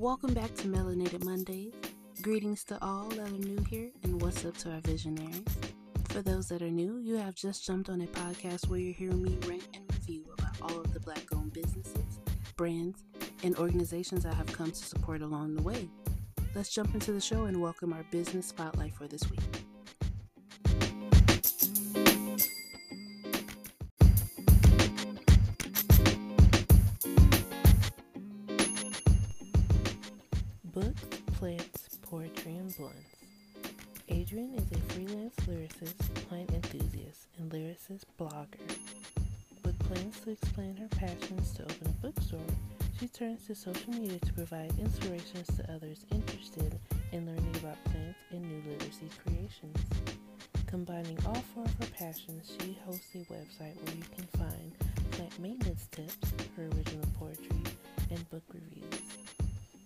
Welcome back to Melanated Mondays. Greetings to all that are new here, and what's up to our visionaries. For those that are new, you have just jumped on a podcast where you're hearing me rant and review about all of the black owned businesses, brands, and organizations I have come to support along the way. Let's jump into the show and welcome our business spotlight for this week. Turns to social media to provide inspirations to others interested in learning about plants and new literacy creations. Combining all four of her passions, she hosts a website where you can find plant maintenance tips, her original poetry, and book reviews.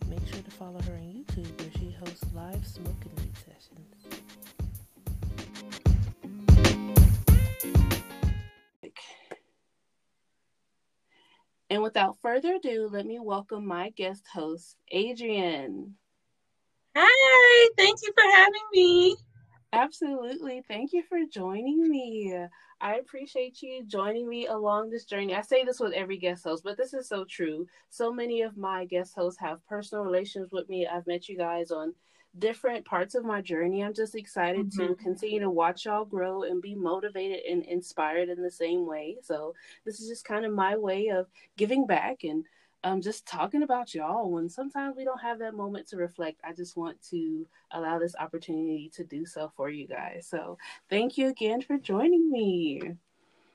Make sure to follow her on YouTube where she hosts live smoke and read sessions. And without further ado, let me welcome my guest host, Adrienne. Hi, thank you for having me. Absolutely. Thank you for joining me. I appreciate you joining me along this journey. I say this with every guest host, but this is so true. So many of my guest hosts have personal relations with me. I've met you guys on different parts of my journey. I'm just excited mm-hmm. to continue to watch y'all grow and be motivated and inspired in the same way. So, this is just kind of my way of giving back and um, just talking about y'all when sometimes we don't have that moment to reflect. I just want to allow this opportunity to do so for you guys. So thank you again for joining me.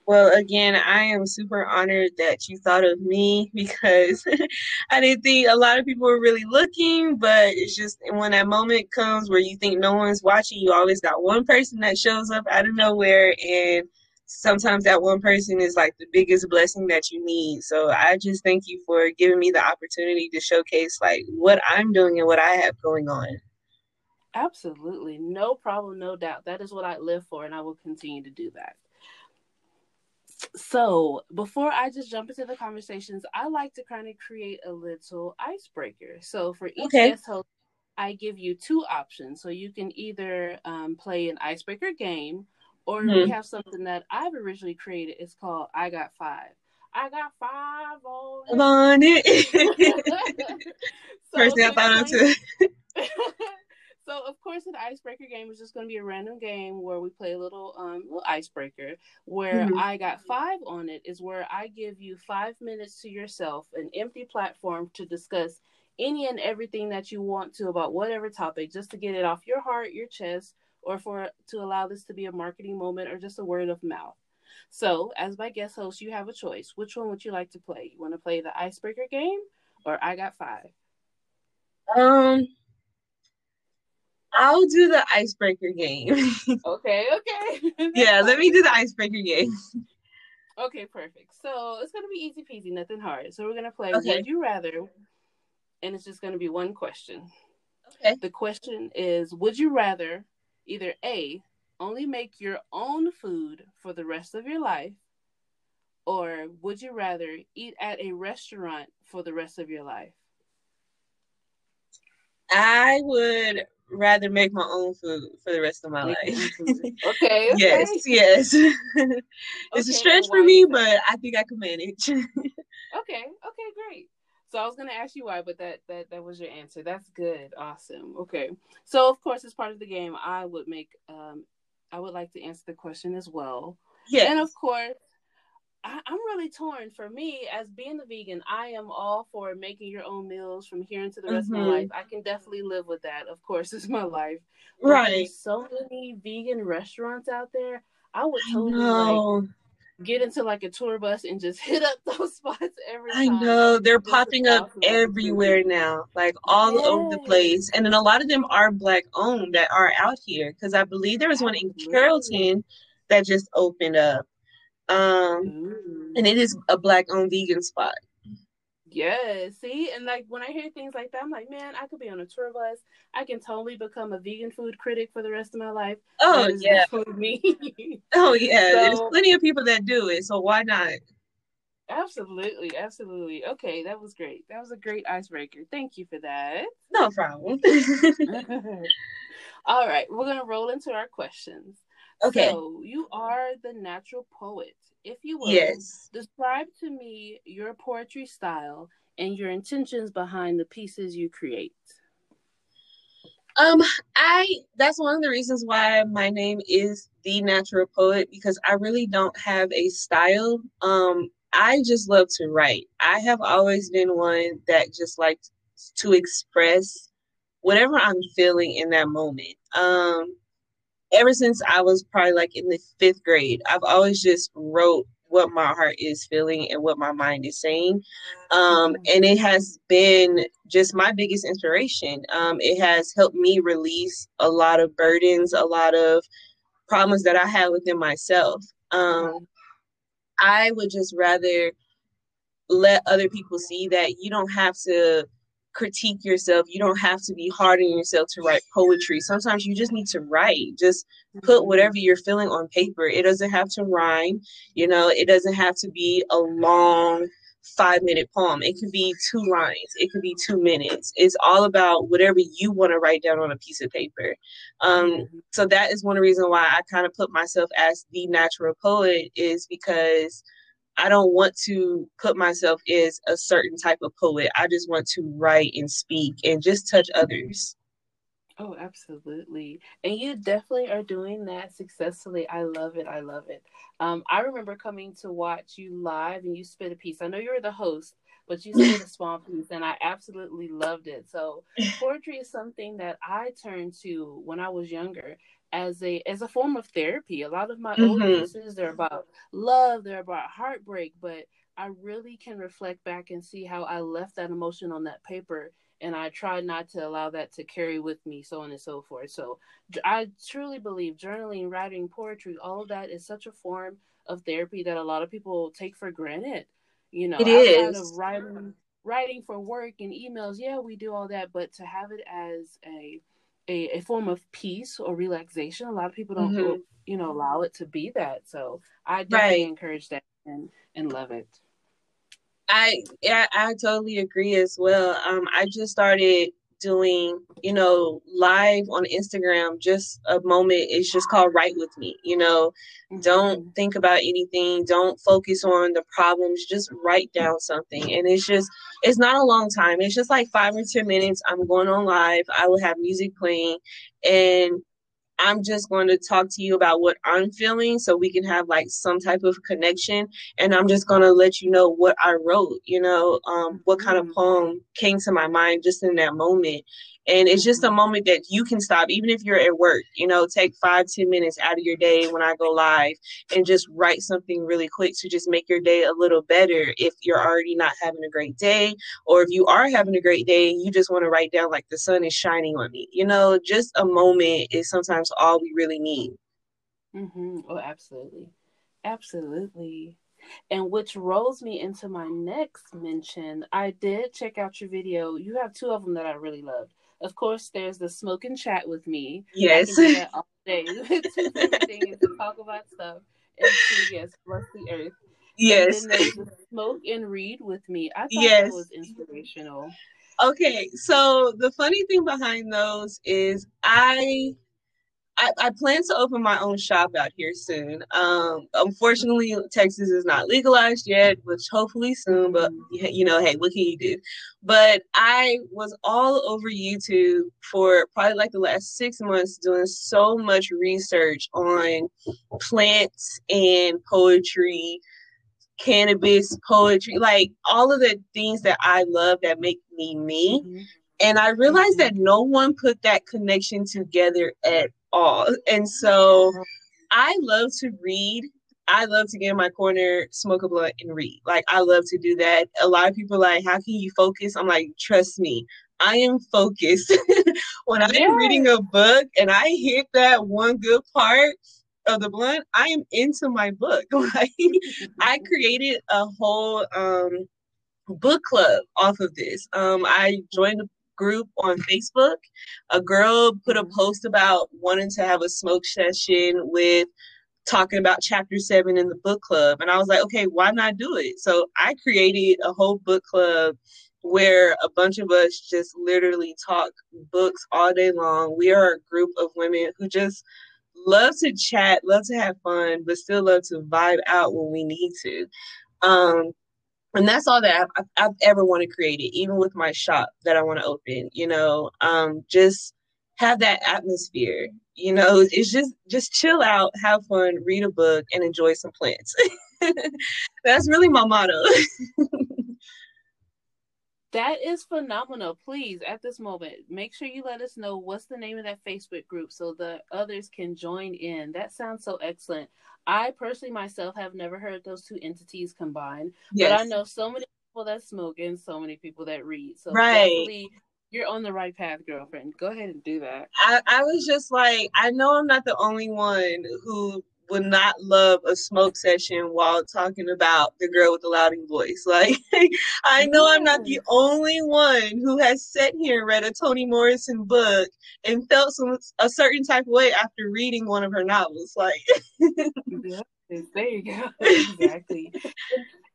Well, again, I am super honored that you thought of me because I didn't think a lot of people were really looking, but it's just when that moment comes where you think no one's watching, you always got one person that shows up out of nowhere and sometimes that one person is like the biggest blessing that you need. So I just thank you for giving me the opportunity to showcase like what I'm doing and what I have going on. Absolutely. No problem, no doubt. That is what I live for and I will continue to do that. So, before I just jump into the conversations, I like to kind of create a little icebreaker. So, for each okay. guest host, I give you two options. So, you can either um, play an icebreaker game or mm-hmm. we have something that I've originally created. It's called I Got Five. I got five on, on it. so First thing I thought of too. so of course an icebreaker game is just going to be a random game where we play a little um little icebreaker where mm-hmm. i got five on it is where i give you five minutes to yourself an empty platform to discuss any and everything that you want to about whatever topic just to get it off your heart your chest or for to allow this to be a marketing moment or just a word of mouth. So, as my guest host, you have a choice. Which one would you like to play? You want to play the icebreaker game or I got five? Um, I'll do the icebreaker game. okay, okay. yeah, let me do the icebreaker game. Okay, perfect. So it's gonna be easy peasy, nothing hard. So we're gonna play okay. Would You Rather, and it's just gonna be one question. Okay. The question is Would you rather either A, only make your own food for the rest of your life, or would you rather eat at a restaurant for the rest of your life? I would rather make my own food for the rest of my life. okay, okay, Yes, yes. it's okay, a stretch for me, but I think I can manage. okay, okay, great. So I was gonna ask you why, but that that that was your answer. That's good. Awesome. Okay. So of course, as part of the game, I would make um I would like to answer the question as well. Yeah. And of course, I, am really torn. For me, as being a vegan, I am all for making your own meals from here into the rest mm-hmm. of my mm-hmm. life. I can definitely live with that. Of course, it's my life. Right. so many vegan restaurants out there. I would totally like get into like a tour bus and just hit up those spots every time. I know they're popping up everywhere now, like all over the place. And then a lot of them are black owned that are out here because I believe there was one in Carrollton that just opened up. Um, and it is a black owned vegan spot. Yes, see, and like when I hear things like that, I'm like, man, I could be on a tour bus. I can totally become a vegan food critic for the rest of my life. Oh yeah, me. oh yeah, so, there's plenty of people that do it. So why not? Absolutely, absolutely. Okay, that was great. That was a great icebreaker. Thank you for that. No problem. All right, we're gonna roll into our questions. Okay. So you are the natural poet. If you will, yes. describe to me your poetry style and your intentions behind the pieces you create. Um, I that's one of the reasons why my name is the natural poet because I really don't have a style. Um, I just love to write. I have always been one that just likes to express whatever I'm feeling in that moment. Um, ever since I was probably like in the fifth grade, I've always just wrote what my heart is feeling and what my mind is saying. Um, and it has been just my biggest inspiration. Um, it has helped me release a lot of burdens, a lot of problems that I had within myself. Um, I would just rather let other people see that you don't have to critique yourself. You don't have to be hard on yourself to write poetry. Sometimes you just need to write. Just put mm-hmm. whatever you're feeling on paper. It doesn't have to rhyme. You know, it doesn't have to be a long five minute poem. It could be two lines. It could be two minutes. It's all about whatever you want to write down on a piece of paper. Um, mm-hmm. so that is one reason why I kind of put myself as the natural poet is because I don't want to put myself as a certain type of poet. I just want to write and speak and just touch others. Oh, absolutely. And you definitely are doing that successfully. I love it. I love it. Um, I remember coming to watch you live and you spit a piece. I know you were the host, but you spit a small piece and I absolutely loved it. So poetry is something that I turned to when I was younger as a as a form of therapy. A lot of my mm-hmm. old pieces they're about love, they're about heartbreak, but I really can reflect back and see how I left that emotion on that paper and I try not to allow that to carry with me, so on and so forth. So I truly believe journaling, writing, poetry, all of that is such a form of therapy that a lot of people take for granted. You know, it is. of writing writing for work and emails, yeah, we do all that, but to have it as a a, a form of peace or relaxation. A lot of people don't, mm-hmm. you know, allow it to be that. So I definitely right. encourage that and and love it. I yeah, I totally agree as well. Um, I just started doing, you know, live on Instagram, just a moment. It's just called Write With Me. You know, mm-hmm. don't think about anything. Don't focus on the problems. Just write down something. And it's just, it's not a long time. It's just like five or 10 minutes. I'm going on live. I will have music playing and I'm just going to talk to you about what I'm feeling so we can have like some type of connection. And I'm just going to let you know what I wrote, you know, um, what kind of mm-hmm. poem came to my mind just in that moment. And it's just a moment that you can stop, even if you're at work, you know, take five, ten minutes out of your day when I go live and just write something really quick to just make your day a little better if you're already not having a great day. Or if you are having a great day, you just want to write down like the sun is shining on me. You know, just a moment is sometimes all we really need. Mm-hmm. Oh, absolutely. Absolutely. And which rolls me into my next mention. I did check out your video. You have two of them that I really loved. Of course, there's the smoke and chat with me. Yes. I can do that all day. to talk about stuff and to, yes, bless the earth. Yes. And then there's the smoke and read with me. I thought yes. was inspirational. Okay, so the funny thing behind those is I I, I, plan to open my own shop out here soon. Um, unfortunately, Texas is not legalized yet, which hopefully soon. But you know, hey, what can you do? But I was all over YouTube for probably like the last six months, doing so much research on plants and poetry, cannabis poetry, like all of the things that I love that make me me. Mm-hmm. And I realized mm-hmm. that no one put that connection together at all. And so I love to read. I love to get in my corner, smoke a blunt, and read. Like I love to do that. A lot of people like, how can you focus? I'm like, trust me, I am focused. when I am reading a book and I hit that one good part of the blunt, I am into my book. Like I created a whole um book club off of this. Um I joined group on Facebook. A girl put a post about wanting to have a smoke session with talking about chapter seven in the book club. And I was like, okay, why not do it? So I created a whole book club where a bunch of us just literally talk books all day long. We are a group of women who just love to chat, love to have fun, but still love to vibe out when we need to. Um, and that's all that I've, I've ever wanted to create it, even with my shop that I want to open, you know, um, just have that atmosphere, you know, it's just, just chill out, have fun, read a book and enjoy some plants. that's really my motto. That is phenomenal. Please, at this moment, make sure you let us know what's the name of that Facebook group so the others can join in. That sounds so excellent. I personally myself have never heard those two entities combined, yes. but I know so many people that smoke and so many people that read. So right. you're on the right path, girlfriend. Go ahead and do that. I, I was just like, I know I'm not the only one who would not love a smoke session while talking about the girl with the louding voice. Like, I know I'm not the only one who has sat here and read a Toni Morrison book and felt some a certain type of way after reading one of her novels. Like, yeah, there you go, exactly. and,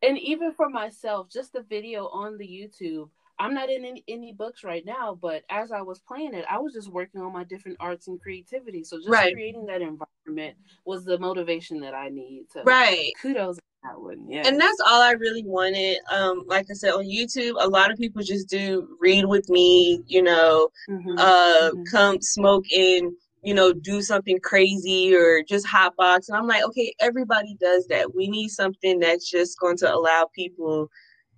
and even for myself, just the video on the YouTube I'm not in any, any, books right now, but as I was playing it, I was just working on my different arts and creativity. So just right. creating that environment was the motivation that I need. So right. Kudos that one. Yeah. And that's all I really wanted. Um, like I said on YouTube, a lot of people just do read with me, you know, mm-hmm. uh mm-hmm. come smoke in you know, do something crazy or just hotbox. And I'm like, okay, everybody does that. We need something that's just going to allow people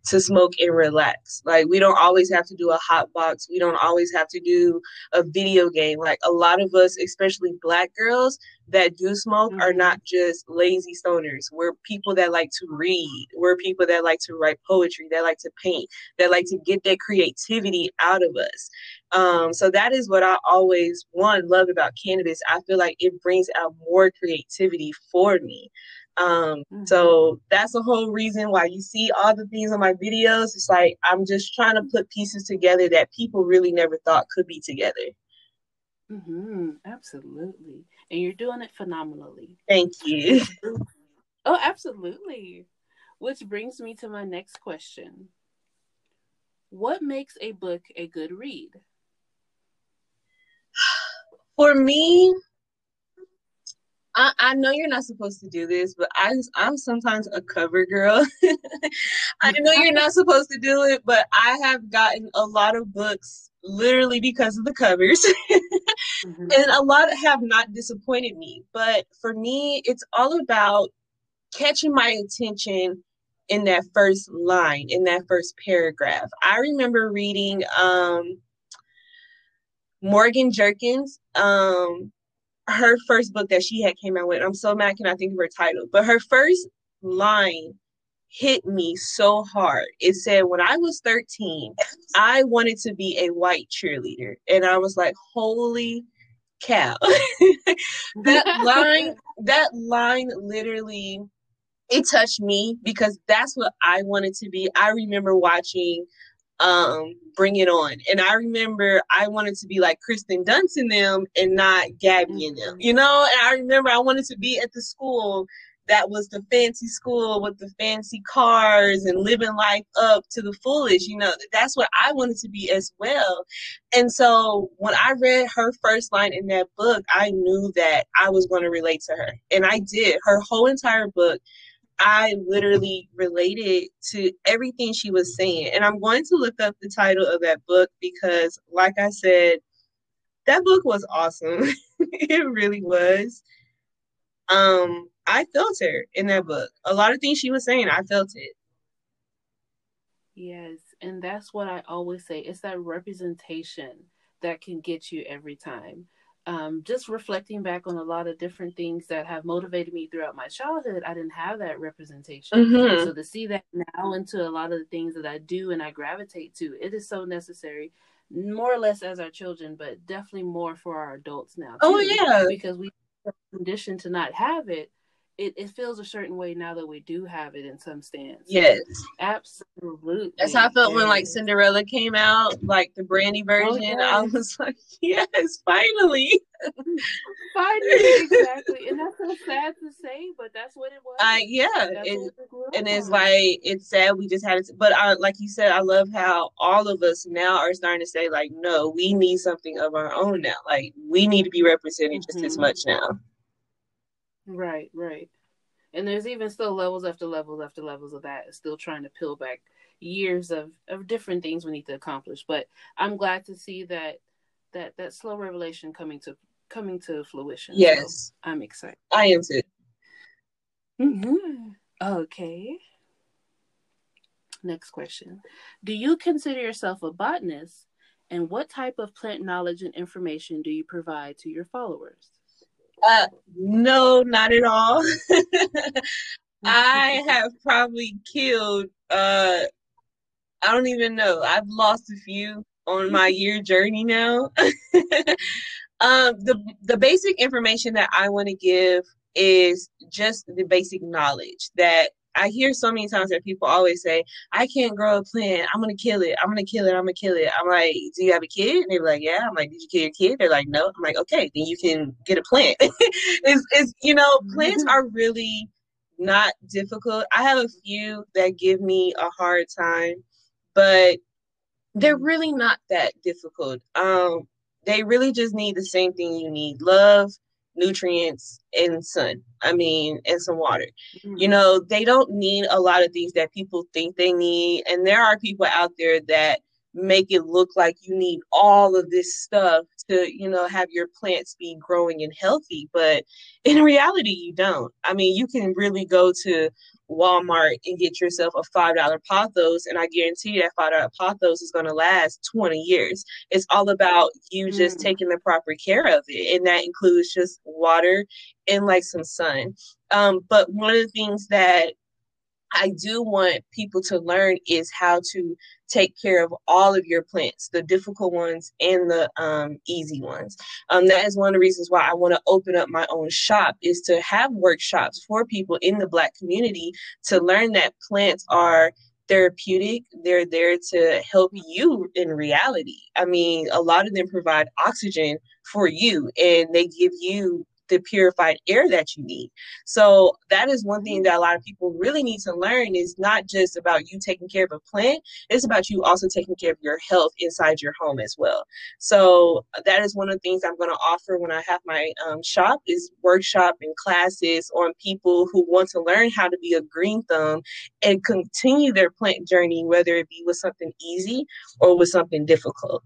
to smoke and relax. Like we don't always have to do a hot box. We don't always have to do a video game. Like a lot of us, especially black girls that do smoke mm-hmm. are not just lazy stoners. We're people that like to read. We're people that like to write poetry, that like to paint, that like to get that creativity out of us. Um, so that is what I always one love about cannabis. I feel like it brings out more creativity for me. Um, mm-hmm. so that's the whole reason why you see all the things on my videos. It's like I'm just trying to put pieces together that people really never thought could be together. Mm-hmm. Absolutely. And you're doing it phenomenally. Thank you. oh, absolutely. Which brings me to my next question. What makes a book a good read? For me, I, I know you're not supposed to do this, but I, I'm sometimes a cover girl. I know you're not supposed to do it, but I have gotten a lot of books literally because of the covers. mm-hmm. And a lot have not disappointed me. But for me, it's all about catching my attention in that first line, in that first paragraph. I remember reading um, Morgan Jerkins. Um, her first book that she had came out with. I'm so mad can I think of her title, but her first line hit me so hard. It said, When I was 13, I wanted to be a white cheerleader. And I was like, Holy cow. that line, that line literally it touched me because that's what I wanted to be. I remember watching um bring it on. And i remember i wanted to be like Kirsten Dunst in them and not gabby in them mm-hmm. you know? And i remember i wanted to be at the school that was the fancy school with the fancy cars and living life up to the fullest you know? That's what i wanted to be as well. And so when i read her first line in that book i knew that i was going to relate to her. And i did. Her whole entire book I literally related to everything she was saying. And I'm going to look up the title of that book because, like I said, that book was awesome. it really was. Um, I felt her in that book. A lot of things she was saying, I felt it. Yes, and that's what I always say. It's that representation that can get you every time um, just reflecting back on a lot of different things that have motivated me throughout my childhood, I didn't have that representation. Mm-hmm. So to see that now into a lot of the things that I do and I gravitate to, it is so necessary, more or less as our children, but definitely more for our adults now. Oh, too, oh yeah, because we conditioned to not have it, it, it feels a certain way now that we do have it in some stands. Yes. Absolutely. That's how I felt yes. when like Cinderella came out, like the brandy oh, version. Oh, yes. I was like, yes, finally. finally, exactly. And that's so sad to say, but that's what it was. Uh, yeah. And, and it's like, it's sad we just had it. But I, like you said, I love how all of us now are starting to say, like, no, we need something of our own now. Like, we need to be represented mm-hmm. just as mm-hmm. much now. Right, right. And there's even still levels after levels after levels of that, still trying to peel back years of, of different things we need to accomplish. But I'm glad to see that that that slow revelation coming to coming to fruition. Yes. So I'm excited. I am too. Mm-hmm. Okay. Next question. Do you consider yourself a botanist? And what type of plant knowledge and information do you provide to your followers? Uh, no, not at all. I have probably killed. Uh, I don't even know. I've lost a few on my year journey now. um, the the basic information that I want to give is just the basic knowledge that I hear so many times that people always say, I can't grow a plant. I'm gonna kill it. I'm gonna kill it. I'm gonna kill it. I'm like, Do you have a kid? And they're like, Yeah. I'm like, Did you kill your kid? They're like, No. I'm like, Okay, then you can get a plant. it's, it's you know, plants mm-hmm. are really not difficult. I have a few that give me a hard time, but they're really not that difficult. Um, they really just need the same thing you need love, nutrients and sun i mean and some water mm-hmm. you know they don't need a lot of things that people think they need and there are people out there that make it look like you need all of this stuff to you know have your plants be growing and healthy but in reality you don't i mean you can really go to Walmart and get yourself a five dollar pothos, and I guarantee you that five dollar pothos is going to last twenty years. It's all about you just mm. taking the proper care of it, and that includes just water and like some sun. Um, but one of the things that I do want people to learn is how to take care of all of your plants, the difficult ones and the um, easy ones. Um, that is one of the reasons why I want to open up my own shop is to have workshops for people in the Black community to learn that plants are therapeutic. They're there to help you in reality. I mean, a lot of them provide oxygen for you and they give you the purified air that you need. So that is one thing that a lot of people really need to learn is not just about you taking care of a plant, it's about you also taking care of your health inside your home as well. So that is one of the things I'm going to offer when I have my um, shop is workshop and classes on people who want to learn how to be a green thumb and continue their plant journey, whether it be with something easy or with something difficult.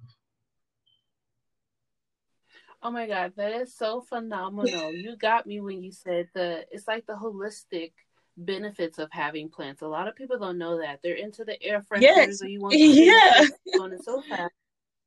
Oh my god, that is so phenomenal. you got me when you said the it's like the holistic benefits of having plants. A lot of people don't know that. They're into the air fresheners yes. or you want to yeah. on and so fast.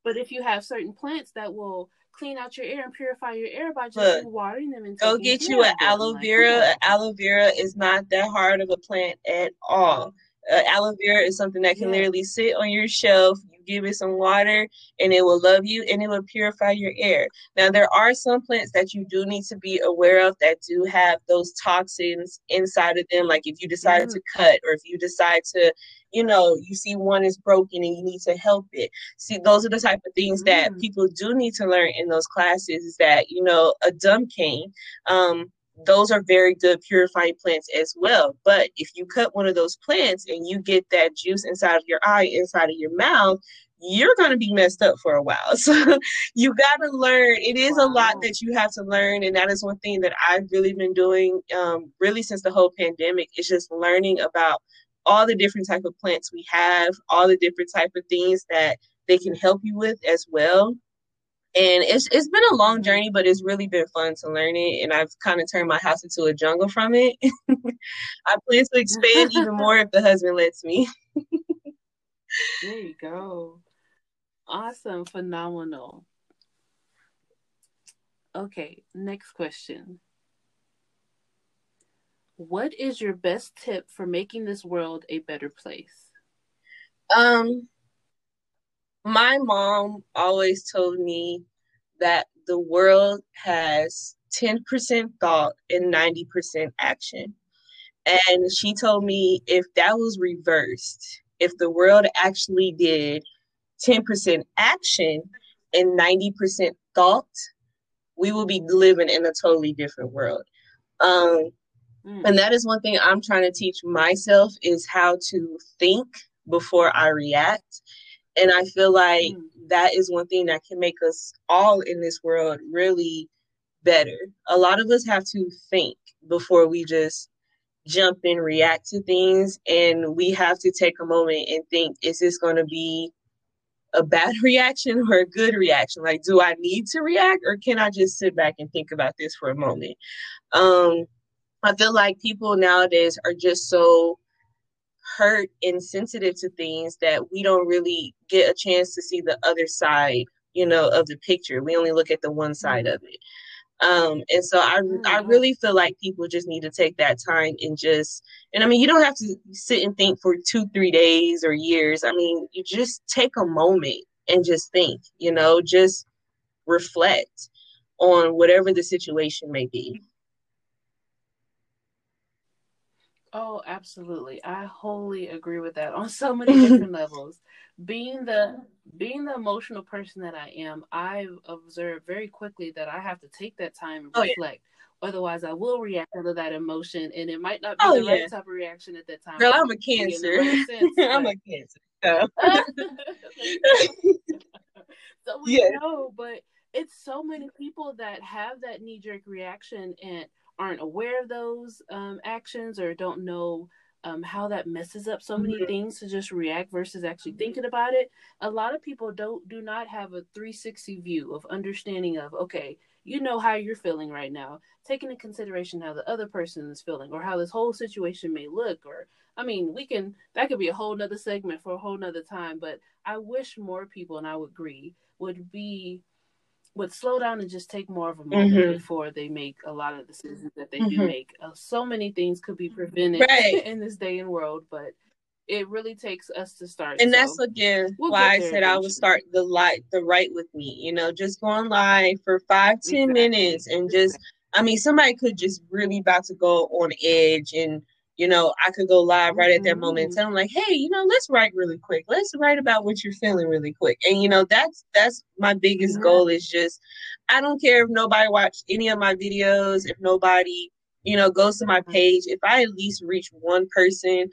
But if you have certain plants that will clean out your air and purify your air by just Look, watering them and go get you an aloe vera. Like, aloe vera is not that hard of a plant at all. Uh, aloe vera is something that can yeah. literally sit on your shelf give it some water and it will love you and it will purify your air. Now, there are some plants that you do need to be aware of that do have those toxins inside of them. Like if you decide mm-hmm. to cut or if you decide to, you know, you see one is broken and you need to help it. See, those are the type of things mm-hmm. that mm. people do need to learn in those classes is that, you know, a dumb cane, um, those are very good purifying plants as well. But if you cut one of those plants and you get that juice inside of your eye, inside of your mouth, you're going to be messed up for a while. So you got to learn. It is wow. a lot that you have to learn. And that is one thing that I've really been doing um, really since the whole pandemic is just learning about all the different type of plants we have, all the different type of things that they can help you with as well and it's it's been a long journey, but it's really been fun to learn it. And I've kind of turned my house into a jungle from it. I plan to expand even more if the husband lets me. there you go. Awesome, phenomenal. Okay, next question. What is your best tip for making this world a better place? Um, my mom always told me that the world has 10% thought and 90% action. And she told me if that was reversed, if the world actually did 10% action and 90% thought, we will be living in a totally different world. Um, mm. And that is one thing I'm trying to teach myself is how to think before I react. And I feel like mm. that is one thing that can make us all in this world really better. A lot of us have to think before we just jump and react to things. And we have to take a moment and think, is this going to be a bad reaction or a good reaction? Like, do I need to react or can I just sit back and think about this for a moment? Um, I feel like people nowadays are just so hurt and sensitive to things that we don't really get a chance to see the other side, you know, of the picture. We only look at the one side of it. Um, and so I, I mm-hmm. really feel like people just need to take that time and just, and I mean, you don't have to sit and think for two, three days or years. I mean, you just take a moment and just think, you know, just reflect on whatever the situation may be. Oh, absolutely. I wholly agree with that on so many different levels. Being the being the emotional person that I am, I've observed very quickly that I have to take that time and oh, reflect. Yeah. Otherwise, I will react under that emotion, and it might not be oh, the yeah. right type of reaction at that time. Girl, I'm a cancer. Right sense, I'm a cancer. So, so we yeah. know, but it's so many people that have that knee jerk reaction and aren't aware of those um, actions or don't know um, how that messes up so many mm-hmm. things to just react versus actually thinking about it. A lot of people don't do not have a 360 view of understanding of okay, you know how you're feeling right now, taking into consideration how the other person is feeling or how this whole situation may look. Or I mean, we can that could be a whole nother segment for a whole nother time. But I wish more people, and I would agree, would be would slow down and just take more of a moment mm-hmm. before they make a lot of decisions that they mm-hmm. do make. Uh, so many things could be prevented right. in this day and world, but it really takes us to start. And so that's again we'll why I said. I would start the light, the right with me. You know, just go on live for five, ten exactly. minutes, and just. I mean, somebody could just really about to go on edge and you know, I could go live right at that moment and mm-hmm. tell them like, hey, you know, let's write really quick. Let's write about what you're feeling really quick. And you know, that's that's my biggest goal is just I don't care if nobody watched any of my videos, if nobody, you know, goes to my mm-hmm. page. If I at least reach one person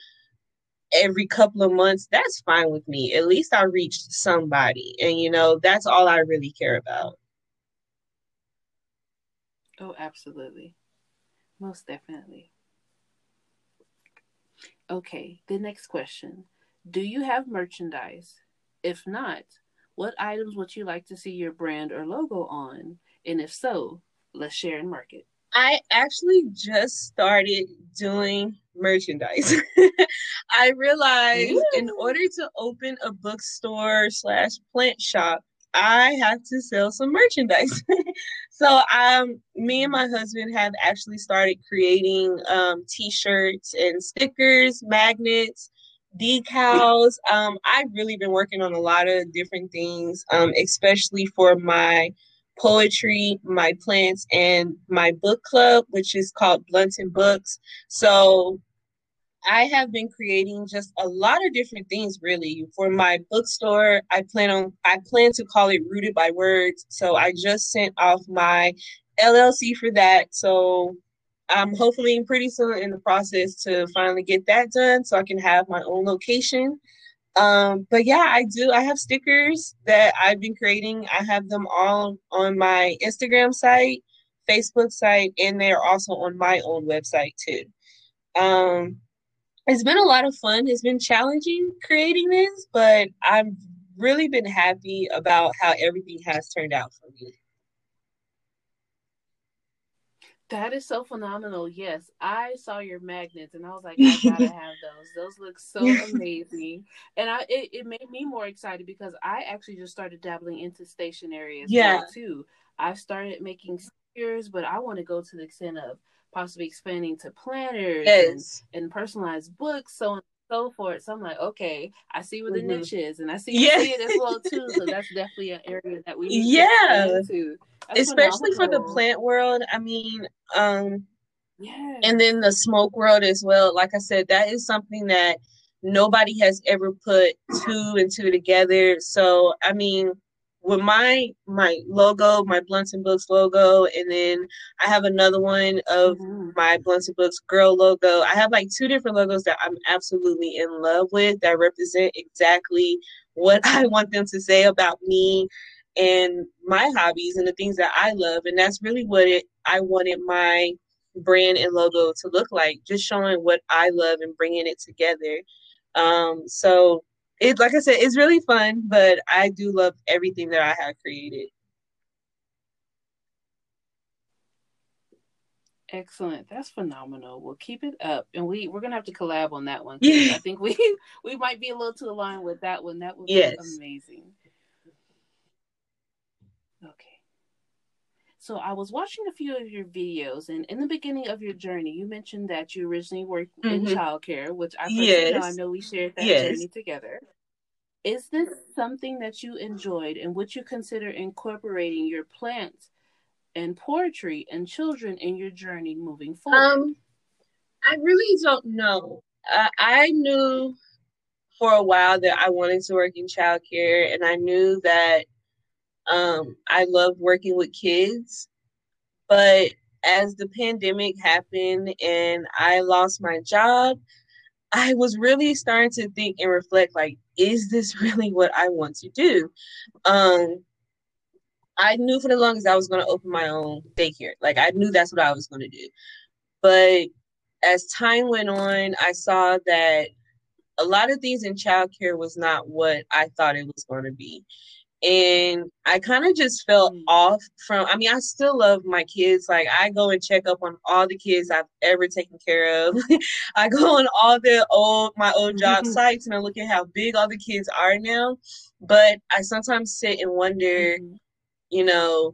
every couple of months, that's fine with me. At least I reached somebody. And you know, that's all I really care about. Oh, absolutely. Most definitely. Okay, the next question. Do you have merchandise? If not, what items would you like to see your brand or logo on? And if so, let's share and market. I actually just started doing merchandise. I realized in order to open a bookstore slash plant shop, I have to sell some merchandise. so um me and my husband have actually started creating um t-shirts and stickers, magnets, decals. Um I've really been working on a lot of different things, um, especially for my poetry, my plants, and my book club, which is called Blunts and Books. So I have been creating just a lot of different things really. For my bookstore, I plan on I plan to call it Rooted by Words. So I just sent off my LLC for that. So I'm hopefully pretty soon in the process to finally get that done so I can have my own location. Um, but yeah, I do. I have stickers that I've been creating. I have them all on my Instagram site, Facebook site, and they're also on my own website too. Um, it's been a lot of fun. It's been challenging creating this, but I've really been happy about how everything has turned out for me. That is so phenomenal. Yes, I saw your magnets and I was like, I gotta have those. Those look so amazing. And I it, it made me more excited because I actually just started dabbling into stationery as yeah. well too. I started making stickers, but I want to go to the extent of possibly expanding to planners yes. and, and, personalized books, so on and so forth. So I'm like, okay, I see where the mm-hmm. niche is, and I see see it as well too. So that's definitely an area that we yeah, especially for the plant world. I mean, um, yeah, and then the smoke world as well. Like I said, that is something that nobody has ever put two and two together. So I mean with my my logo, my Blunts and Books logo, and then I have another one of mm-hmm. my Blunts and Books girl logo. I have like two different logos that I'm absolutely in love with that represent exactly what I want them to say about me and my hobbies and the things that I love. And that's really what it I wanted my brand and logo to look like, just showing what I love and bringing it together. Um, so it like I said, it's really fun, but I do love everything that I have created. Excellent. That's phenomenal. We'll keep it up, and we we're gonna have to collab on that one. Yeah. I think we we might be a little too aligned with that one. That would yes. be amazing. Okay. So I was watching a few of your videos, and in the beginning of your journey, you mentioned that you originally worked mm-hmm. in childcare, which I yes. know. I know we shared that yes. journey together. Is this something that you enjoyed, and would you consider incorporating your plants and poetry and children in your journey moving forward? Um, I really don't know. Uh, I knew for a while that I wanted to work in childcare, and I knew that um, I love working with kids, but as the pandemic happened and I lost my job, I was really starting to think and reflect like, is this really what I want to do? Um, I knew for the longest I was going to open my own daycare. Like, I knew that's what I was going to do. But as time went on, I saw that a lot of things in childcare was not what I thought it was going to be and I kind of just felt mm. off from. I mean, I still love my kids. Like I go and check up on all the kids I've ever taken care of. I go on all the old my old job sites and I look at how big all the kids are now. But I sometimes sit and wonder, mm-hmm. you know,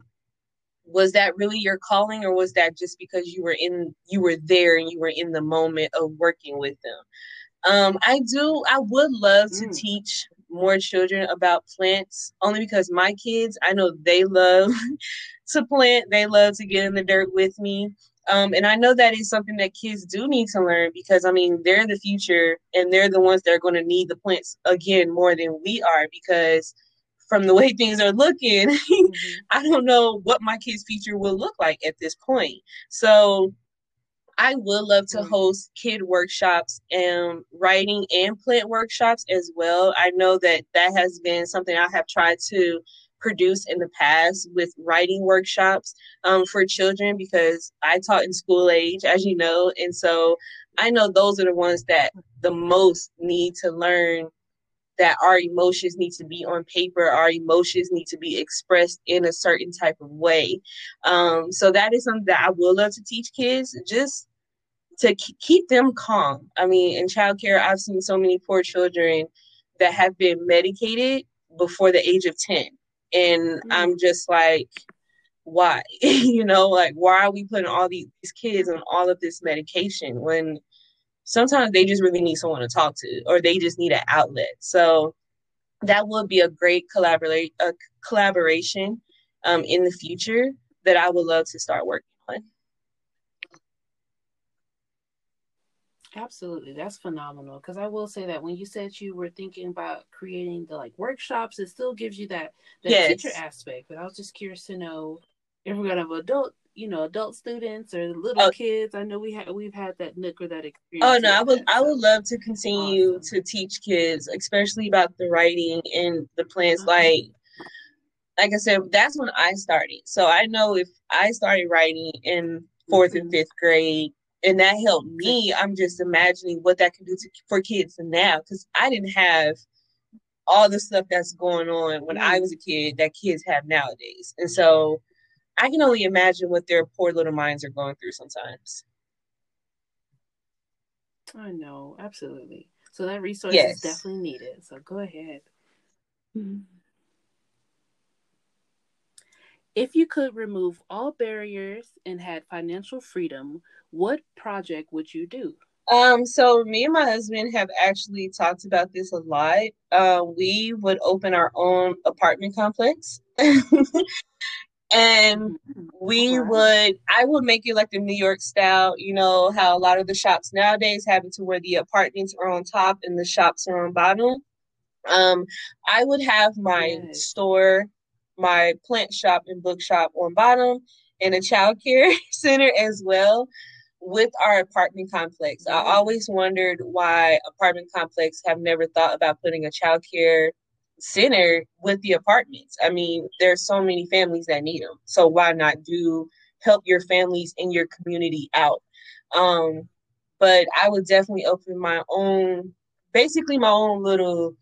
was that really your calling or was that just because you were in you were there and you were in the moment of working with them? Um, I do. I would love to mm. teach more children about plants only because my kids, I know they love to plant. They love to get in the dirt with me. Um, and I know that is something that kids do need to learn because I mean they're the future and they're the ones that are going to need the plants again more than we are because from the way things are looking, mm-hmm. I don't know what my kids' future will look like at this point. So I would love to host kid workshops and writing and plant workshops as well. I know that that has been something I have tried to produce in the past with writing workshops um, for children because I taught in school age, as you know, and so I know those are the ones that the most need to learn that our emotions need to be on paper our emotions need to be expressed in a certain type of way um, so that is something that i would love to teach kids just to keep them calm i mean in childcare i've seen so many poor children that have been medicated before the age of 10 and mm-hmm. i'm just like why you know like why are we putting all these, these kids on all of this medication when sometimes they just really need someone to talk to or they just need an outlet. So that would be a great collaborate a collaboration um, in the future that I would love to start working on. Absolutely, that's phenomenal. Because I will say that when you said you were thinking about creating the like workshops, it still gives you that that yes. teacher aspect. But I was just curious to know if we're gonna have adult you know adult students or little oh. kids i know we had we've had that nook or that experience oh no i would that, i would love to continue awesome. to teach kids especially about the writing and the plants uh-huh. like like i said that's when i started so i know if i started writing in 4th mm-hmm. and fifth grade and that helped me i'm just imagining what that can do to, for kids now because i didn't have all the stuff that's going on when mm-hmm. i was a kid that kids have nowadays and so I can only imagine what their poor little minds are going through sometimes. I know, absolutely. So that resource yes. is definitely needed. So go ahead. If you could remove all barriers and had financial freedom, what project would you do? Um, so me and my husband have actually talked about this a lot. Uh, we would open our own apartment complex. and we would I would make it like the New York style, you know, how a lot of the shops nowadays have it to where the apartments are on top and the shops are on bottom. Um, I would have my yes. store, my plant shop and bookshop on bottom, and a child care center as well with our apartment complex. I always wondered why apartment complex have never thought about putting a child care center with the apartments. I mean, there's so many families that need them. So why not do help your families in your community out? Um, but I would definitely open my own, basically my own little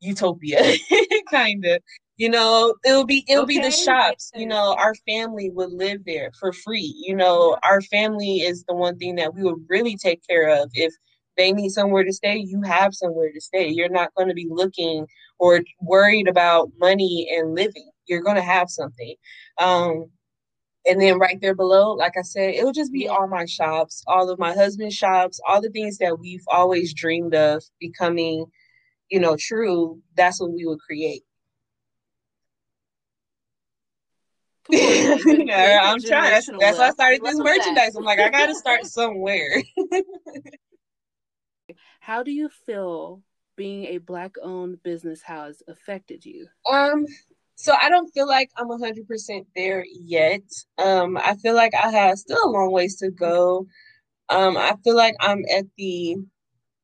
utopia, kind of. You know, it'll be it'll okay. be the shops. You know, our family would live there for free. You know, our family is the one thing that we would really take care of if they need somewhere to stay, you have somewhere to stay. You're not going to be looking or worried about money and living. You're going to have something. Um, and then right there below, like I said, it will just be all my shops, all of my husband's shops, all the things that we've always dreamed of becoming, you know, true. That's what we would create. I'm trying. That's, that's why I started this merchandise. I'm like, I got to start somewhere. How do you feel being a black owned business has affected you? Um, so I don't feel like I'm 100% there yet. Um, I feel like I have still a long ways to go. Um, I feel like I'm at the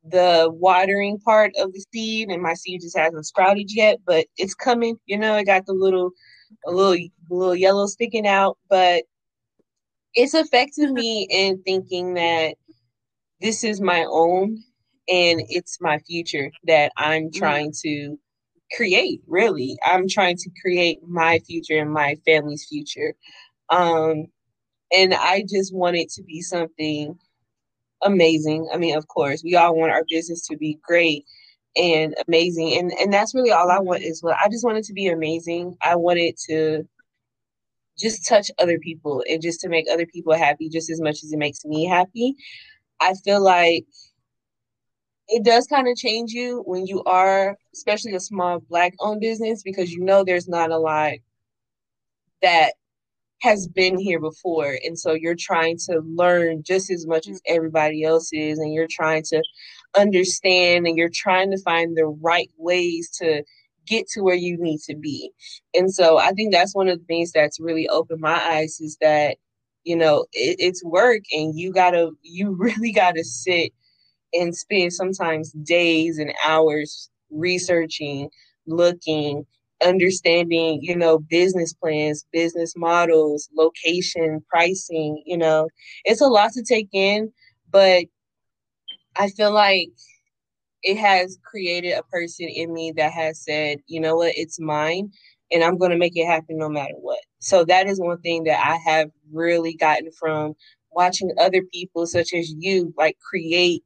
the watering part of the seed and my seed just hasn't sprouted yet, but it's coming. You know, it got the little a little little yellow sticking out, but it's affected me in thinking that this is my own and it's my future that I'm mm. trying to create really. I'm trying to create my future and my family's future. Um and i just want it to be something amazing. I mean of course we all want our business to be great and amazing and and that's really all i want is what i just wanted to be amazing i wanted to just touch other people and just to make other people happy just as much as it makes me happy i feel like it does kind of change you when you are, especially a small black owned business, because you know there's not a lot that has been here before. And so you're trying to learn just as much as everybody else is, and you're trying to understand and you're trying to find the right ways to get to where you need to be. And so I think that's one of the things that's really opened my eyes is that, you know, it, it's work and you gotta, you really gotta sit and spend sometimes days and hours researching, looking, understanding, you know, business plans, business models, location, pricing, you know, it's a lot to take in, but I feel like it has created a person in me that has said, you know what, it's mine and I'm going to make it happen no matter what. So that is one thing that I have really gotten from watching other people such as you like create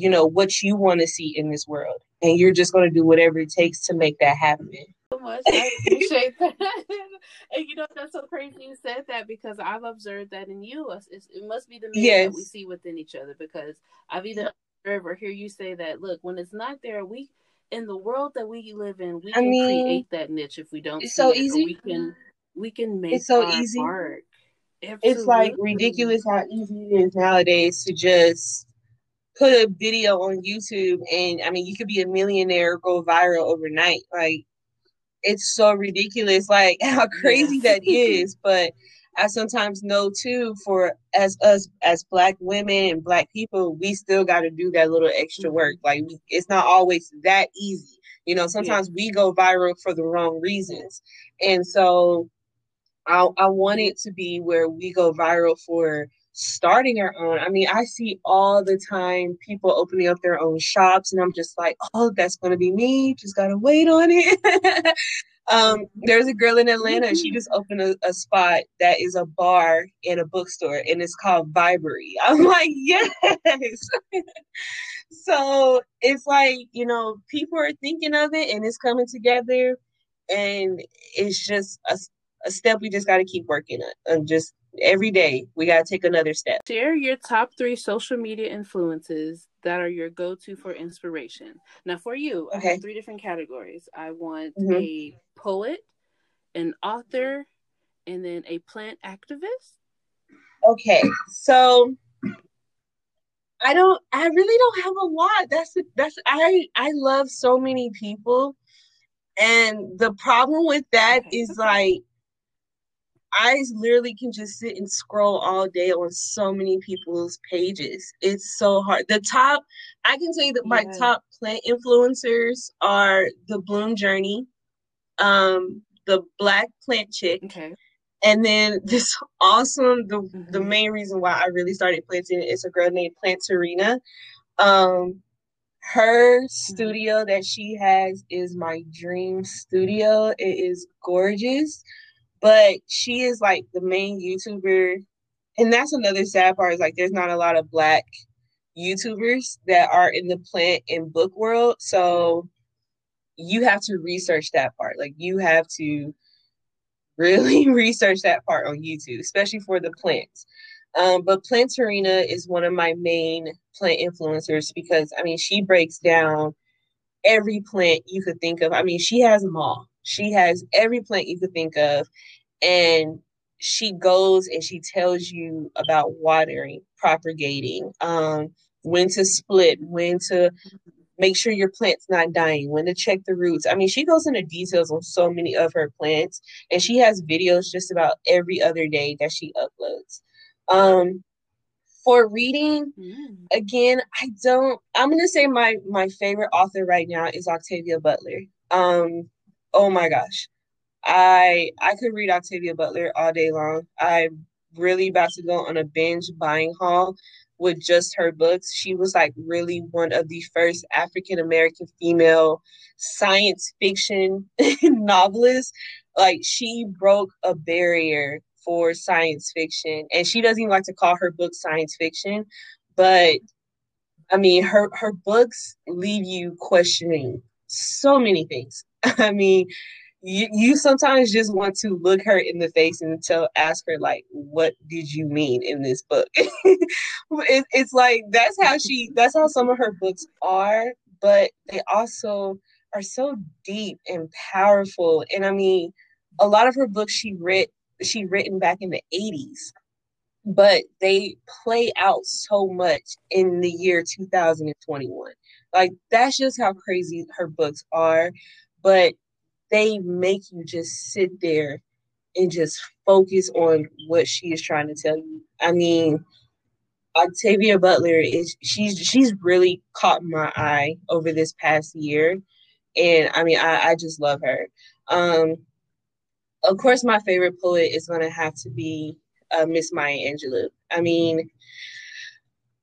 you know, what you want to see in this world. And you're just going to do whatever it takes to make that happen. So much. I appreciate that. and you know, that's so crazy you said that because I've observed that in you. It's, it must be the mirror yes. that we see within each other because I've either or hear you say that, look, when it's not there, we, in the world that we live in, we I can mean, create that niche if we don't. It's so it, easy. we can, we can make it's so easy. Art. It's like ridiculous how easy it is nowadays to just put a video on YouTube and I mean you could be a millionaire go viral overnight. Like it's so ridiculous like how crazy yeah. that is. But I sometimes know too for as us as black women and black people, we still gotta do that little extra mm-hmm. work. Like it's not always that easy. You know, sometimes yeah. we go viral for the wrong reasons. And so I, I want it to be where we go viral for starting our own. I mean, I see all the time people opening up their own shops, and I'm just like, oh, that's going to be me. Just got to wait on it. um, there's a girl in Atlanta. She just opened a, a, spot that is a bar in a bookstore, and it's called Vibery. I'm like, yes. so it's like, you know, people are thinking of it, and it's coming together. And it's just a, a step we just got to keep working on and just every day we got to take another step. Share your top three social media influences that are your go to for inspiration. Now, for you, okay. I have three different categories. I want mm-hmm. a poet, an author, and then a plant activist. Okay, so I don't. I really don't have a lot. That's that's. I I love so many people, and the problem with that is like I literally can just sit and scroll all day on so many people's pages. It's so hard. The top, I can tell you that my top plant influencers are the Bloom Journey, um, the Black Plant Chick, okay. and then this awesome. The mm-hmm. the main reason why I really started planting is a girl named Planterina. Um, her mm-hmm. studio that she has is my dream studio. It is gorgeous but she is like the main YouTuber. And that's another sad part is like there's not a lot of black YouTubers that are in the plant and book world. So you have to research that part. Like you have to really research that part on YouTube, especially for the plants. Um, but Planterina is one of my main plant influencers because I mean she breaks down every plant you could think of. I mean, she has them all. She has every plant you could think of. And she goes and she tells you about watering, propagating, um, when to split, when to make sure your plant's not dying, when to check the roots. I mean, she goes into details on so many of her plants, and she has videos just about every other day that she uploads. Um, for reading, mm. again, I don't. I'm gonna say my my favorite author right now is Octavia Butler. Um, oh my gosh, I I could read Octavia Butler all day long. I'm really about to go on a binge buying haul with just her books. She was like really one of the first African American female science fiction novelists. Like she broke a barrier for science fiction and she doesn't even like to call her book science fiction, but I mean her her books leave you questioning so many things. I mean, you, you sometimes just want to look her in the face and tell ask her like what did you mean in this book? It, it's like that's how she that's how some of her books are but they also are so deep and powerful. And i mean a lot of her books she writ she written back in the 80s but they play out so much in the year 2021 like that's just how crazy her books are but they make you just sit there and just focus on what she is trying to tell you. I mean, Octavia Butler is she's she's really caught my eye over this past year. And I mean I, I just love her. Um of course my favorite poet is gonna have to be uh, Miss Maya Angelou. I mean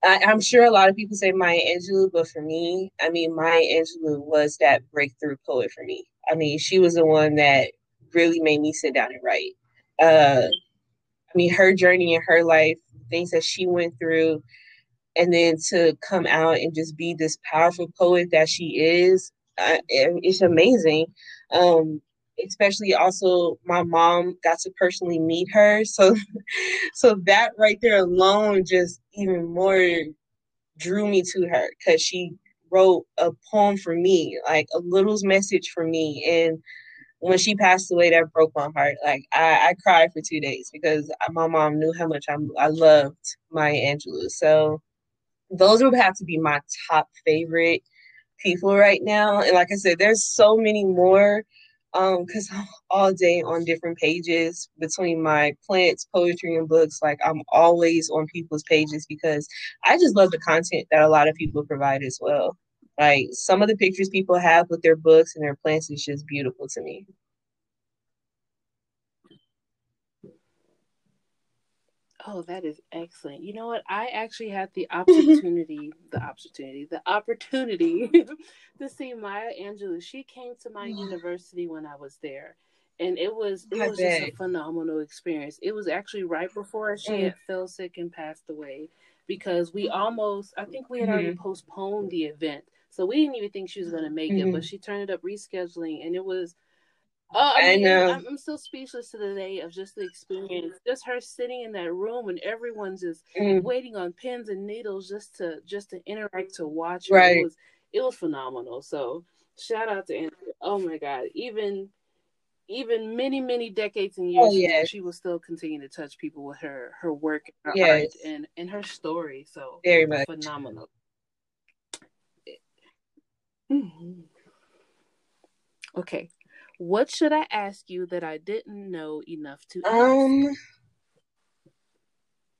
I, am sure a lot of people say Maya Angelou, but for me, I mean Maya Angelou was that breakthrough poet for me. I mean, she was the one that really made me sit down and write. Uh, I mean, her journey in her life, things that she went through, and then to come out and just be this powerful poet that she is, uh, it's amazing. Um, especially also my mom got to personally meet her so so that right there alone just even more drew me to her because she wrote a poem for me, like a little message for me. And when she passed away, that broke my heart. Like I, I cried for two days because my mom knew how much I, I loved Maya Angelou. So those would have to be my top favorite people right now. And like I said, there's so many more um because all day on different pages between my plants poetry and books like i'm always on people's pages because i just love the content that a lot of people provide as well. Like some of the pictures people have with their books and their plants is just beautiful to me Oh, that is excellent. You know what? I actually had the opportunity, the opportunity, the opportunity to see Maya Angelou. She came to my university when I was there. And it was it I was bet. just a phenomenal experience. It was actually right before she mm. had fell sick and passed away because we almost I think we had mm-hmm. already postponed the event. So we didn't even think she was gonna make mm-hmm. it, but mm-hmm. she turned it up rescheduling and it was Oh, I, mean, I know. I'm, I'm, still speechless to the day of just the experience. Just her sitting in that room and everyone's just mm. waiting on pins and needles just to just to interact to watch. Her. Right. It was it was phenomenal. So shout out to Andrea. Oh my god, even even many many decades and years, oh, yes. she will still continue to touch people with her her work, her yes. art, and and her story. So very much phenomenal. Mm-hmm. Okay, what should I ask you that I didn't know enough to um,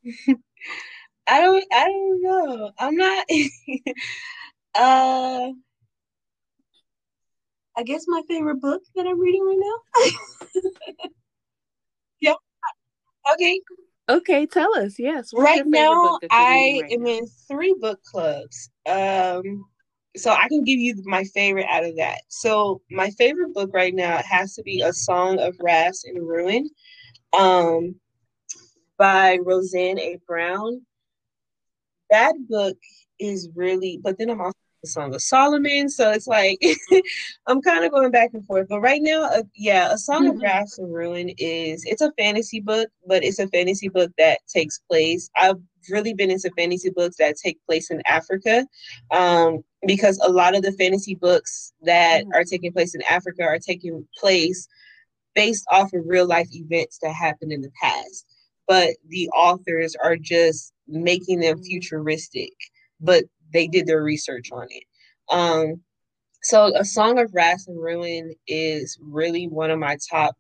I don't. I don't know. I'm not. uh, I guess my favorite book that I'm reading right now. yeah. Okay. Okay, tell us. Yes. right now, I right am now? in three book clubs. Um, so I can give you my favorite out of that. So my favorite book right now has to be A Song of Wraiths and Ruin, um, by Roseanne A. Brown. That book is really, but then I'm also the Song of Solomon, so it's like I'm kind of going back and forth. But right now, uh, yeah, A Song mm-hmm. of Wraiths and Ruin is it's a fantasy book, but it's a fantasy book that takes place. I've really been into fantasy books that take place in Africa. Um, because a lot of the fantasy books that mm-hmm. are taking place in Africa are taking place based off of real life events that happened in the past. But the authors are just making them mm-hmm. futuristic, but they did their research on it. Um, so, A Song of Wraiths and Ruin is really one of my top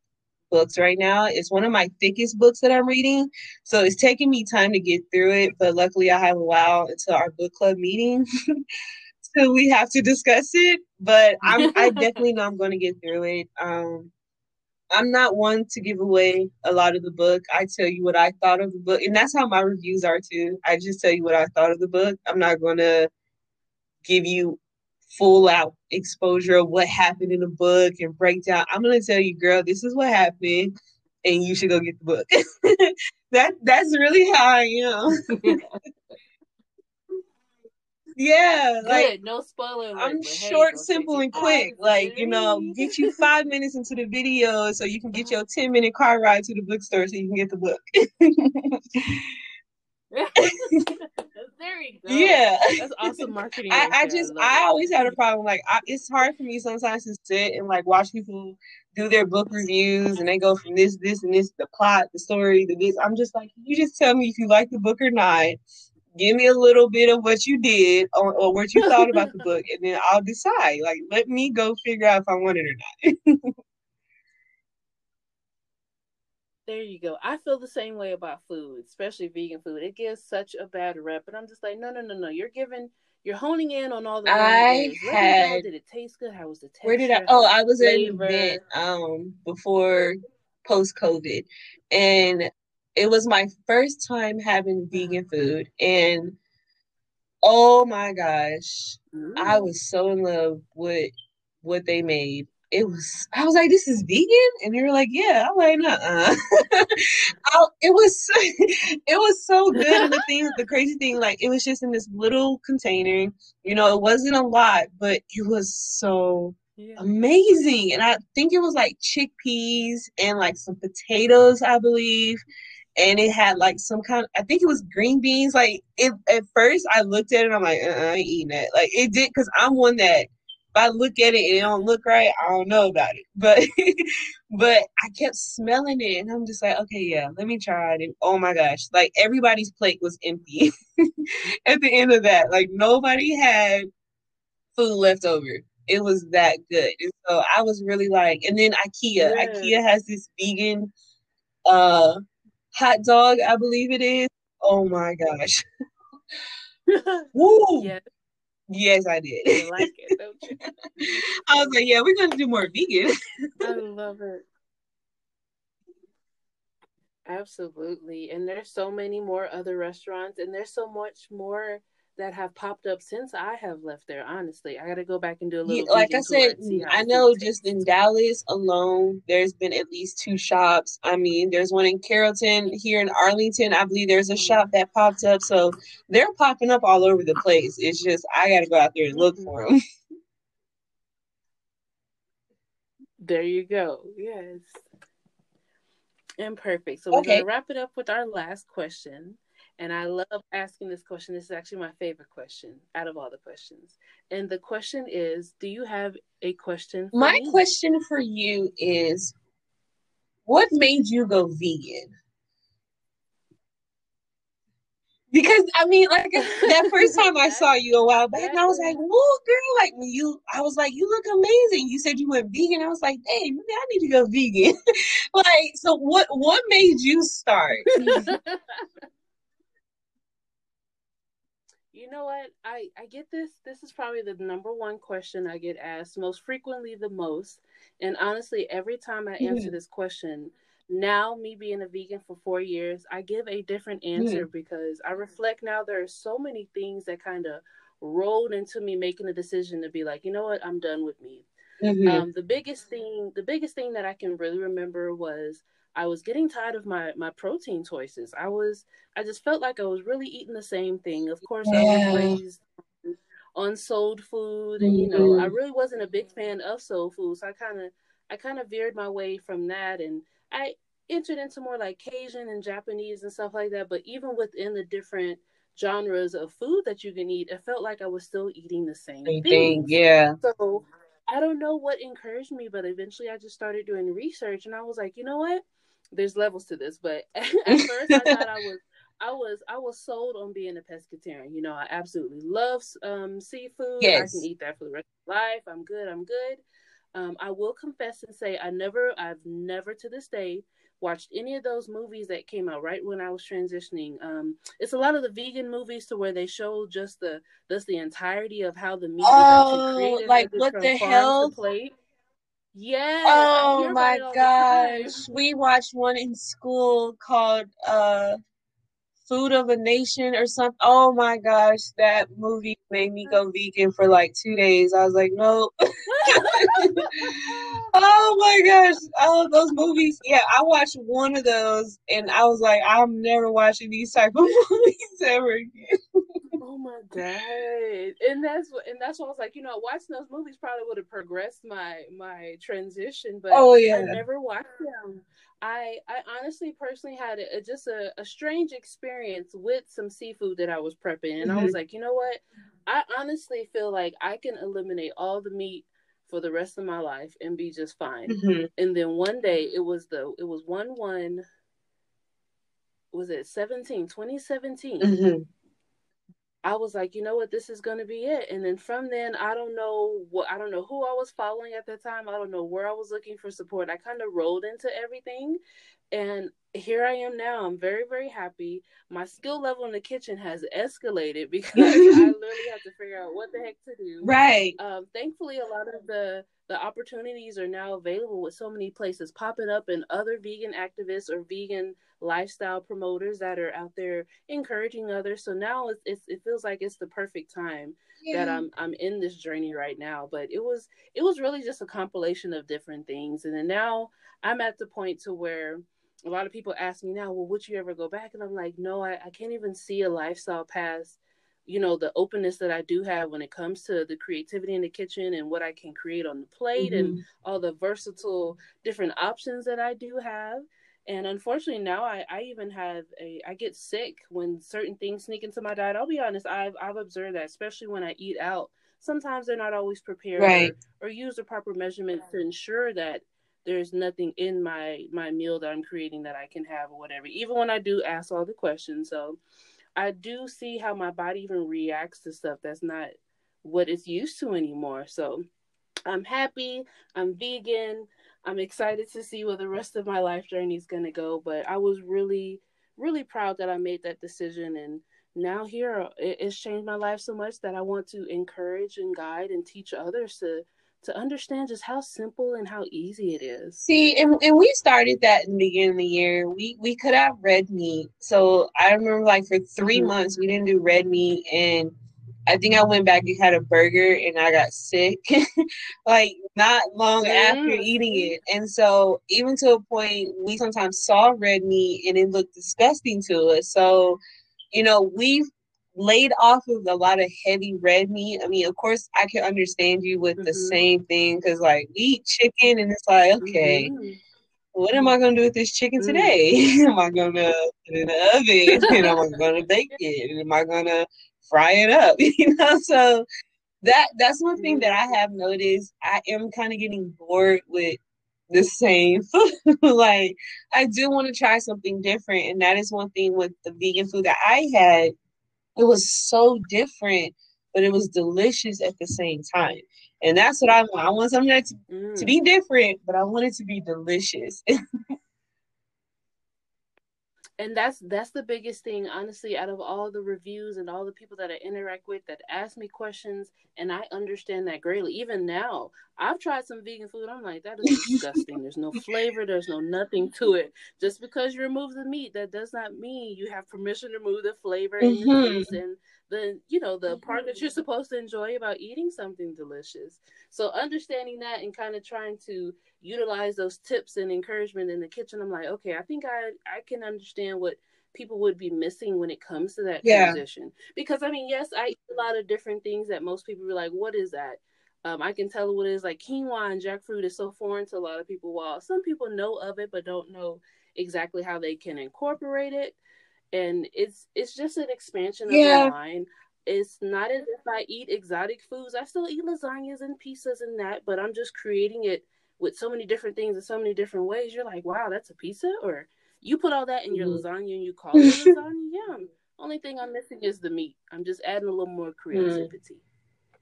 books right now. It's one of my thickest books that I'm reading. So it's taking me time to get through it, but luckily I have a while until our book club meeting. so we have to discuss it. But I'm I definitely know I'm gonna get through it. Um I'm not one to give away a lot of the book. I tell you what I thought of the book, and that's how my reviews are too. I just tell you what I thought of the book. I'm not gonna give you full out exposure of what happened in the book and breakdown. I'm gonna tell you, girl, this is what happened, and you should go get the book. that that's really how I am. yeah, Good. like no spoiler. Alert, I'm short, hey, simple, and quick. Like you know, get you five minutes into the video so you can get your uh-huh. ten minute car ride to the bookstore so you can get the book. there you go. Yeah, that's awesome marketing. I, I just I, I always had a problem. Like I, it's hard for me sometimes to sit and like watch people do their book reviews and they go from this, this, and this, the plot, the story, the this. I'm just like, you just tell me if you like the book or not. Give me a little bit of what you did or, or what you thought about the book, and then I'll decide. Like, let me go figure out if I want it or not. There you go. I feel the same way about food, especially vegan food. It gives such a bad rep, and I'm just like, no, no, no, no. You're giving, you're honing in on all the. I had. Did it taste good? How was the taste? Where did I? Oh, I was in event um before post COVID, and it was my first time having vegan food, and oh my gosh, mm. I was so in love with what they made it was I was like, this is vegan? And they were like, yeah. I'm like, uh it was it was so good. And the thing the crazy thing, like it was just in this little container. You know, it wasn't a lot, but it was so yeah. amazing. And I think it was like chickpeas and like some potatoes, I believe. And it had like some kind of, I think it was green beans. Like it, at first I looked at it, I'm like, uh-uh, I ain't eating that. Like it did, cause I'm one that if I look at it and it don't look right, I don't know about it. But but I kept smelling it and I'm just like, okay, yeah, let me try it. And oh my gosh, like everybody's plate was empty at the end of that. Like nobody had food left over. It was that good. And so I was really like, and then IKEA. Yeah. IKEA has this vegan uh hot dog, I believe it is. Oh my gosh. Woo! Yes. Yes, I did. You like it, don't you? I was like, yeah, we're gonna do more vegan. I love it. Absolutely. And there's so many more other restaurants and there's so much more that have popped up since I have left there. Honestly, I got to go back and do a little. Yeah, like I said, I know just in Dallas alone, there's been at least two shops. I mean, there's one in Carrollton here in Arlington. I believe there's a mm-hmm. shop that popped up. So they're popping up all over the place. It's just I got to go out there and look for them. There you go. Yes. And perfect. So we're okay. going to wrap it up with our last question. And I love asking this question. This is actually my favorite question out of all the questions. And the question is Do you have a question? my me? question for you is What made you go vegan? Because I mean, like that first time I saw you a while back, and I was like, "Whoa, girl!" Like when you, I was like, "You look amazing." You said you went vegan. I was like, "Hey, maybe I need to go vegan." like, so what? What made you start? you know what? I I get this. This is probably the number one question I get asked most frequently, the most. And honestly, every time I answer mm-hmm. this question, now me being a vegan for four years i give a different answer mm. because i reflect now there are so many things that kind of rolled into me making a decision to be like you know what i'm done with meat mm-hmm. um, the biggest thing the biggest thing that i can really remember was i was getting tired of my my protein choices i was i just felt like i was really eating the same thing of course yeah. i was raised on soul food and you know i mm-hmm. really wasn't a big fan of soul food so i kind of i kind of veered my way from that and I entered into more like Cajun and Japanese and stuff like that. But even within the different genres of food that you can eat, it felt like I was still eating the same, same thing. Yeah. So I don't know what encouraged me, but eventually I just started doing research and I was like, you know what? There's levels to this, but at first I thought I was I was I was sold on being a pescatarian. You know, I absolutely love um, seafood. Yes. I can eat that for the rest of my life. I'm good. I'm good. Um, I will confess and say I never, I've never to this day watched any of those movies that came out right when I was transitioning. Um, it's a lot of the vegan movies to where they show just the just the entirety of how the meat oh, is actually created. Like what the hell? Yes. Oh my gosh. We watched one in school called uh Food of a Nation or something. Oh my gosh, that movie made me go vegan for like two days. I was like, no. oh my gosh, all those movies. Yeah, I watched one of those and I was like, I'm never watching these type of movies ever again. Oh my god and that's what and that's what i was like you know watching those movies probably would have progressed my my transition but oh yeah i never watched them I I honestly personally had a, just a, a strange experience with some seafood that I was prepping, and mm-hmm. I was mm-hmm. like, you know what? I honestly feel like I can eliminate all the meat for the rest of my life and be just fine. Mm-hmm. And then one day it was the it was one one was it 17 2017 mm-hmm. I was like, you know what, this is gonna be it. And then from then, I don't know what I don't know who I was following at the time. I don't know where I was looking for support. I kind of rolled into everything, and here I am now. I'm very, very happy. My skill level in the kitchen has escalated because I literally have to figure out what the heck to do. Right. Um, thankfully, a lot of the the opportunities are now available with so many places popping up and other vegan activists or vegan lifestyle promoters that are out there encouraging others. So now it's, it's it feels like it's the perfect time yeah. that I'm I'm in this journey right now. But it was it was really just a compilation of different things, and then now I'm at the point to where a lot of people ask me now, well, would you ever go back? And I'm like, no, I, I can't even see a lifestyle past, you know, the openness that I do have when it comes to the creativity in the kitchen and what I can create on the plate mm-hmm. and all the versatile different options that I do have. And unfortunately now I, I even have a I get sick when certain things sneak into my diet. I'll be honest, I've I've observed that, especially when I eat out. Sometimes they're not always prepared right. or, or use the proper measurements to ensure that there's nothing in my my meal that I'm creating that I can have or whatever. Even when I do ask all the questions, so I do see how my body even reacts to stuff that's not what it's used to anymore. So I'm happy. I'm vegan. I'm excited to see where the rest of my life journey is going to go. But I was really, really proud that I made that decision. And now here, it's changed my life so much that I want to encourage and guide and teach others to to understand just how simple and how easy it is. See, and, and we started that in the beginning of the year. We we could have red meat. So I remember like for 3 mm-hmm. months we didn't do red meat and I think I went back and had a burger and I got sick like not long mm-hmm. after eating it. And so even to a point we sometimes saw red meat and it looked disgusting to us. So, you know, we've laid off of a lot of heavy red meat. I mean, of course, I can understand you with mm-hmm. the same thing because, like, we eat chicken and it's like, okay, mm-hmm. what am I going to do with this chicken mm-hmm. today? am I going to put it in the oven? and am I going to bake it? And am I going to fry it up? you know, so that that's one thing that I have noticed. I am kind of getting bored with the same food. like I do want to try something different, and that is one thing with the vegan food that I had. It was so different, but it was delicious at the same time. And that's what I want. I want something that's mm. to be different, but I want it to be delicious. and that's that's the biggest thing honestly out of all the reviews and all the people that i interact with that ask me questions and i understand that greatly. Even now i've tried some vegan food i'm like that is disgusting. There's no flavor there's no nothing to it. Just because you remove the meat that does not mean you have permission to remove the flavor mm-hmm. and the taste and the you know the part that you're supposed to enjoy about eating something delicious. So understanding that and kind of trying to utilize those tips and encouragement in the kitchen i'm like okay i think i i can understand what people would be missing when it comes to that yeah. transition. Because i mean yes i eat a lot of different things that most people are like what is that? Um, I can tell what it is. Like quinoa and jackfruit is so foreign to a lot of people. While some people know of it, but don't know exactly how they can incorporate it and it's it's just an expansion of yeah. my mind. It's not as if I eat exotic foods. I still eat lasagnas and pizzas and that, but I'm just creating it with so many different things in so many different ways. You're like, wow, that's a pizza, or you put all that in your mm-hmm. lasagna and you call it lasagna. Yeah. Only thing I'm missing is the meat. I'm just adding a little more creativity. Mm.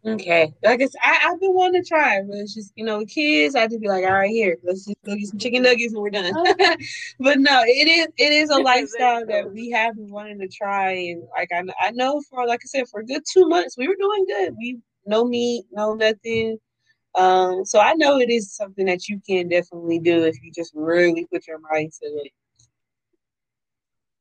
Okay. Like I, I I've been wanting to try, but it's just you know, the kids. I just be like, all right, here, let's just go get some chicken nuggets and we're done. but no, it is it is a lifestyle that we have been wanting to try, and like I I know for like I said, for a good two months we were doing good. We no meat, no nothing. Um, so I know it is something that you can definitely do if you just really put your mind to it.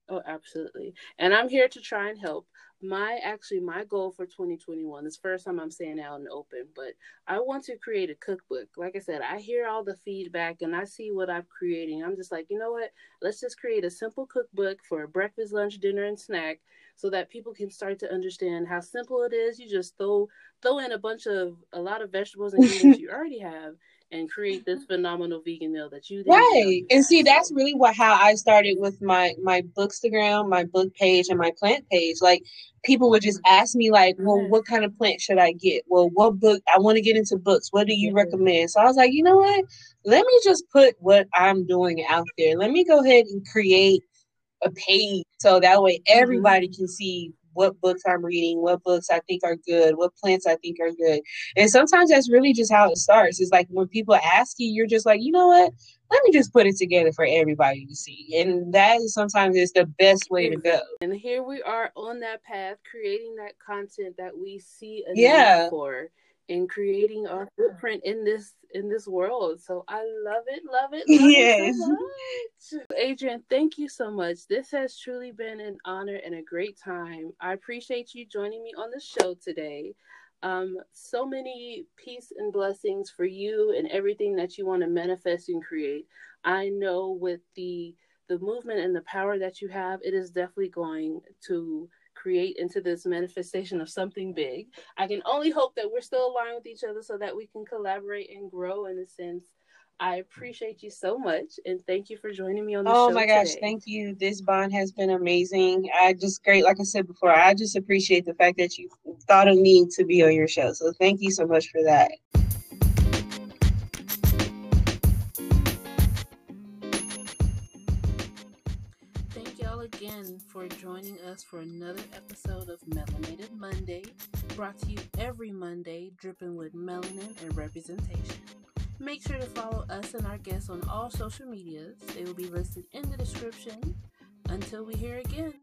Oh, absolutely. And I'm here to try and help my actually my goal for 2021 this first time i'm saying out in the open but i want to create a cookbook. Like i said i hear all the feedback and i see what i'm creating. I'm just like you know what? Let's just create a simple cookbook for breakfast lunch dinner and snack so that people can start to understand how simple it is. You just throw throw in a bunch of a lot of vegetables and ingredients you already have and create this phenomenal vegan meal that you did. right. and see that's really what how i started with my my bookstagram my book page and my plant page. Like people would just ask me like well what kind of plant should i get? Well what book i want to get into books. What do you mm-hmm. recommend? So i was like you know what? Let me just put what i'm doing out there. Let me go ahead and create a page so that way everybody mm-hmm. can see what books I'm reading, what books I think are good, what plants I think are good. And sometimes that's really just how it starts. It's like when people ask you, you're just like, you know what? Let me just put it together for everybody to see. And that is sometimes is the best way to go. And here we are on that path, creating that content that we see a yeah. need for in creating our footprint in this in this world. So I love it, love it, love yes. it so. Adrienne, thank you so much. This has truly been an honor and a great time. I appreciate you joining me on the show today. Um, so many peace and blessings for you and everything that you want to manifest and create. I know with the the movement and the power that you have, it is definitely going to create into this manifestation of something big. I can only hope that we're still aligned with each other so that we can collaborate and grow in a sense. I appreciate you so much and thank you for joining me on the oh show. Oh my gosh, today. thank you. This bond has been amazing. I just great, like I said before, I just appreciate the fact that you thought of me to be on your show. So thank you so much for that. Joining us for another episode of Melanated Monday, brought to you every Monday, dripping with melanin and representation. Make sure to follow us and our guests on all social medias. They will be listed in the description. Until we hear again.